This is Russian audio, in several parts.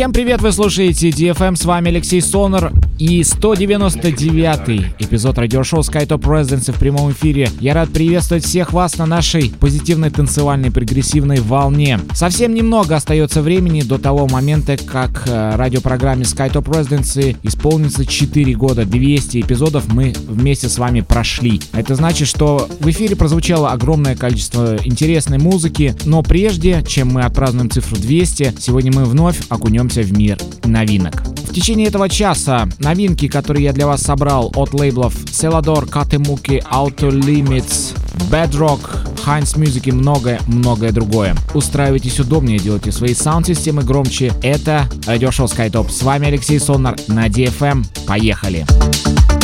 Всем привет, вы слушаете DFM, с вами Алексей Сонор и 199 эпизод радиошоу SkyTop Residency в прямом эфире. Я рад приветствовать всех вас на нашей позитивной танцевальной прогрессивной волне. Совсем немного остается времени до того момента, как э, радиопрограмме SkyTop Residency исполнится 4 года, 200 эпизодов мы вместе с вами прошли. Это значит, что в эфире прозвучало огромное количество интересной музыки, но прежде, чем мы отпразднуем цифру 200, сегодня мы вновь окунемся в мир новинок. В течение этого часа новинки, которые я для вас собрал от лейблов Celador, Katemuki, Auto Limits, Bedrock, Heinz Music и многое-многое другое. Устраивайтесь удобнее, делайте свои саунд-системы громче. Это радиошоу SkyTop. С вами Алексей Сонар на DFM. Поехали! Поехали!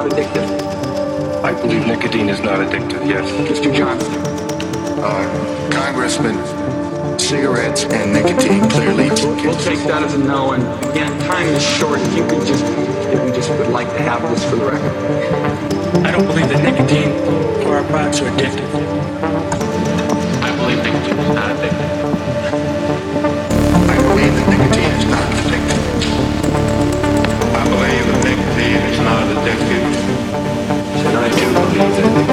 not addictive? I believe nicotine is not addictive, yes. Mr. Johnson. Uh, Congressman, cigarettes and nicotine clearly. We'll, take that as a no, and again, time is short. If you could just, if we just would like to have this for the record. I don't believe that nicotine or our products are addictive. I believe nicotine is not addictive. Música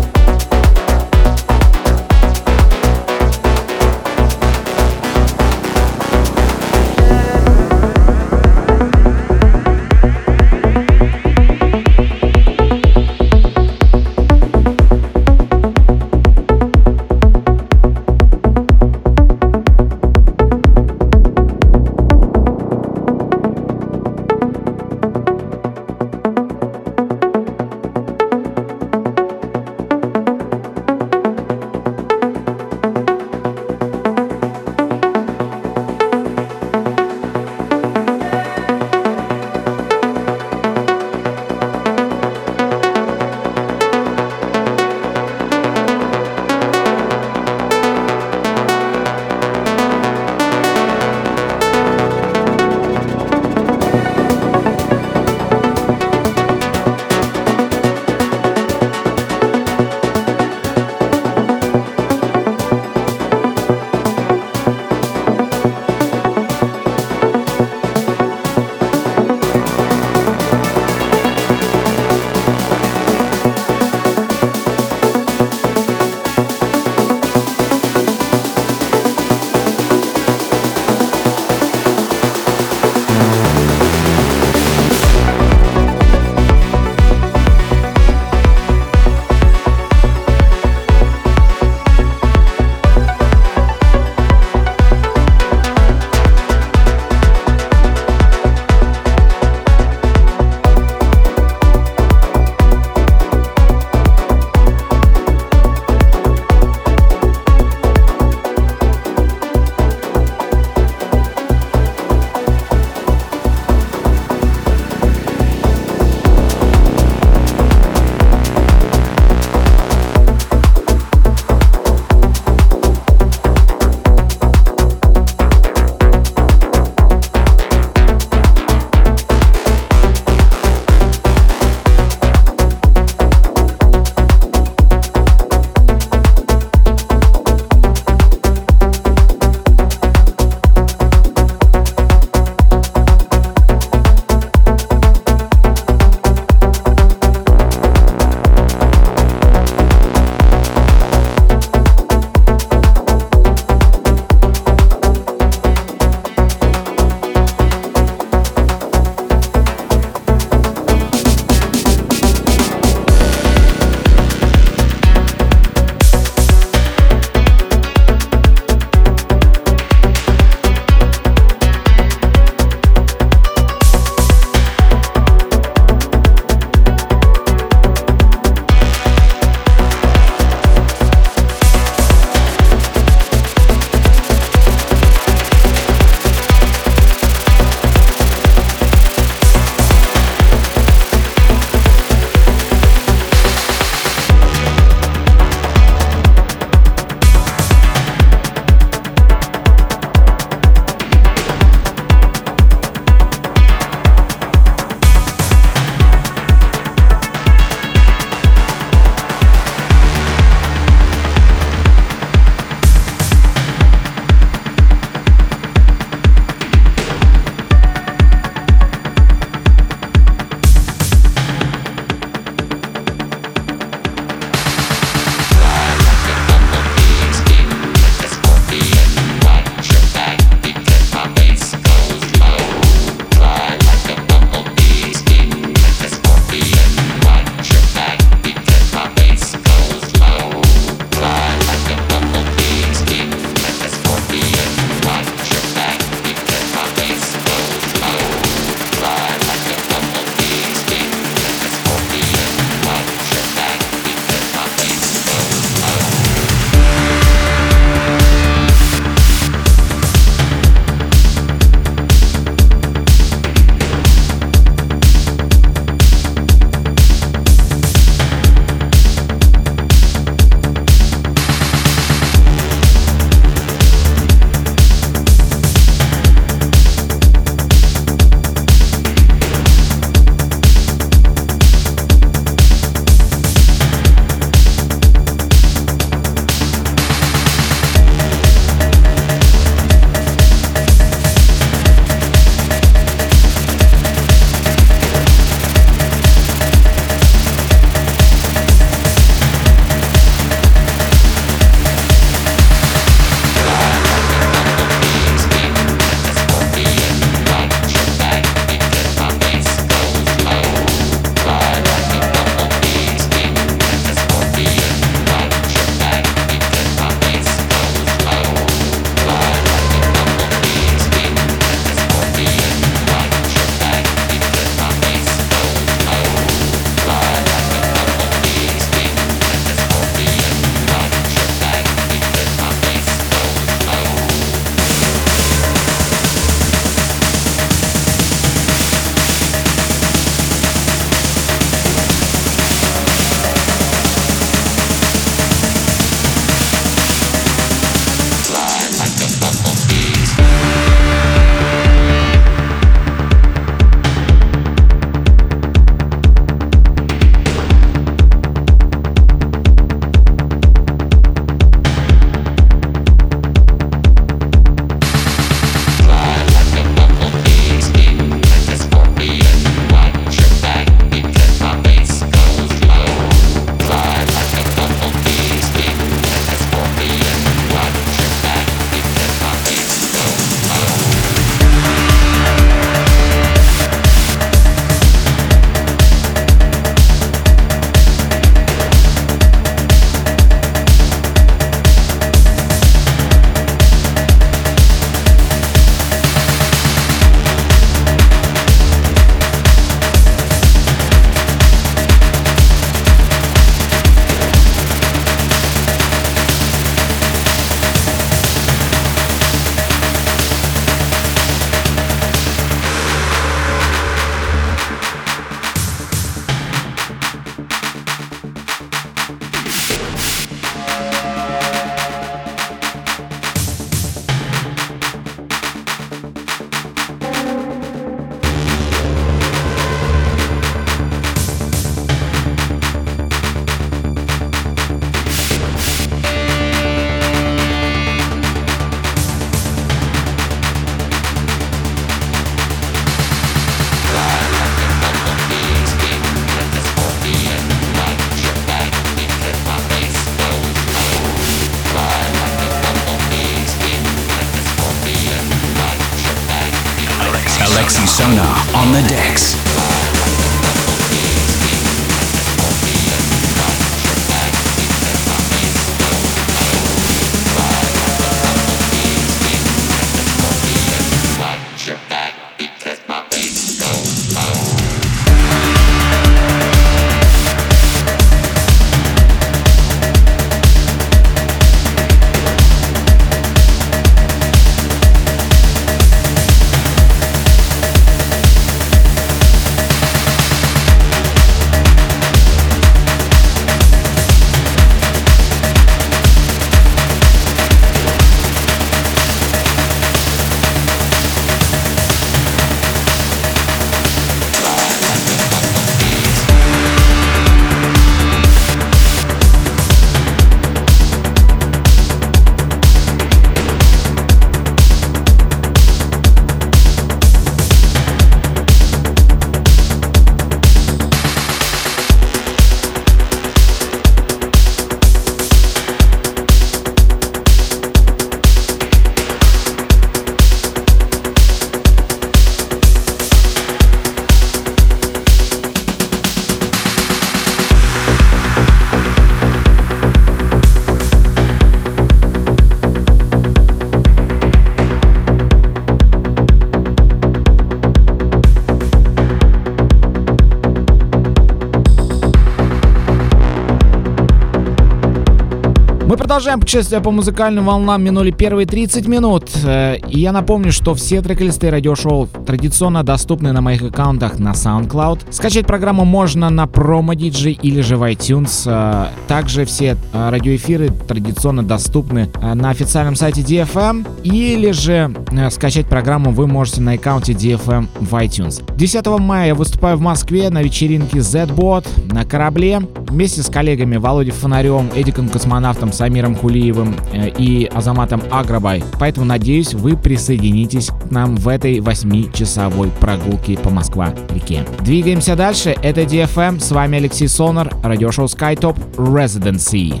продолжаем путешествие по музыкальным волнам. Минули первые 30 минут. Э, и я напомню, что все трек-листы радиошоу традиционно доступны на моих аккаунтах на SoundCloud. Скачать программу можно на Promo или же в iTunes. Э, также все э, радиоэфиры традиционно доступны на официальном сайте DFM. Или же скачать программу вы можете на аккаунте DFM в iTunes. 10 мая я выступаю в Москве на вечеринке Z-Bot на корабле вместе с коллегами Володей Фонарем, Эдиком Космонавтом, Самиром Кулиевым э, и Азаматом Аграбай. Поэтому надеюсь, вы присоединитесь к нам в этой 8-часовой прогулке по Москва-реке. Двигаемся дальше. Это DFM. С вами Алексей Сонар, радиошоу SkyTop Residency.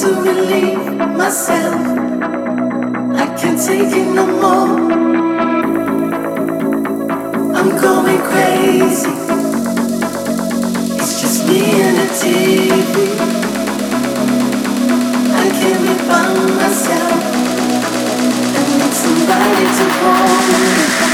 to relieve myself. I can't take it no more. I'm going crazy. It's just me and a TV. I can't be by myself. I need somebody to hold me.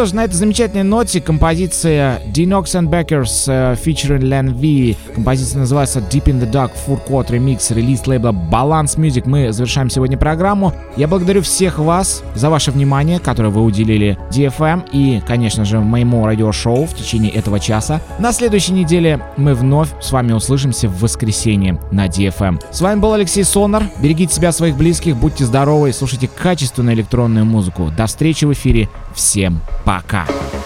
Что ж, на этой замечательной ноте композиция Dinox and Backers uh, featuring Len V. Композиция называется Deep in the Dark Four Quad Remix, релиз лейбла Balance Music. Мы завершаем сегодня программу. Я благодарю всех вас за ваше внимание, которое вы уделили DFM и, конечно же, моему радиошоу в течение этого часа. На следующей неделе мы вновь с вами услышимся в воскресенье на DFM. С вами был Алексей Сонар. Берегите себя, своих близких, будьте здоровы и слушайте качественную электронную музыку. До встречи в эфире. Всем Пока. This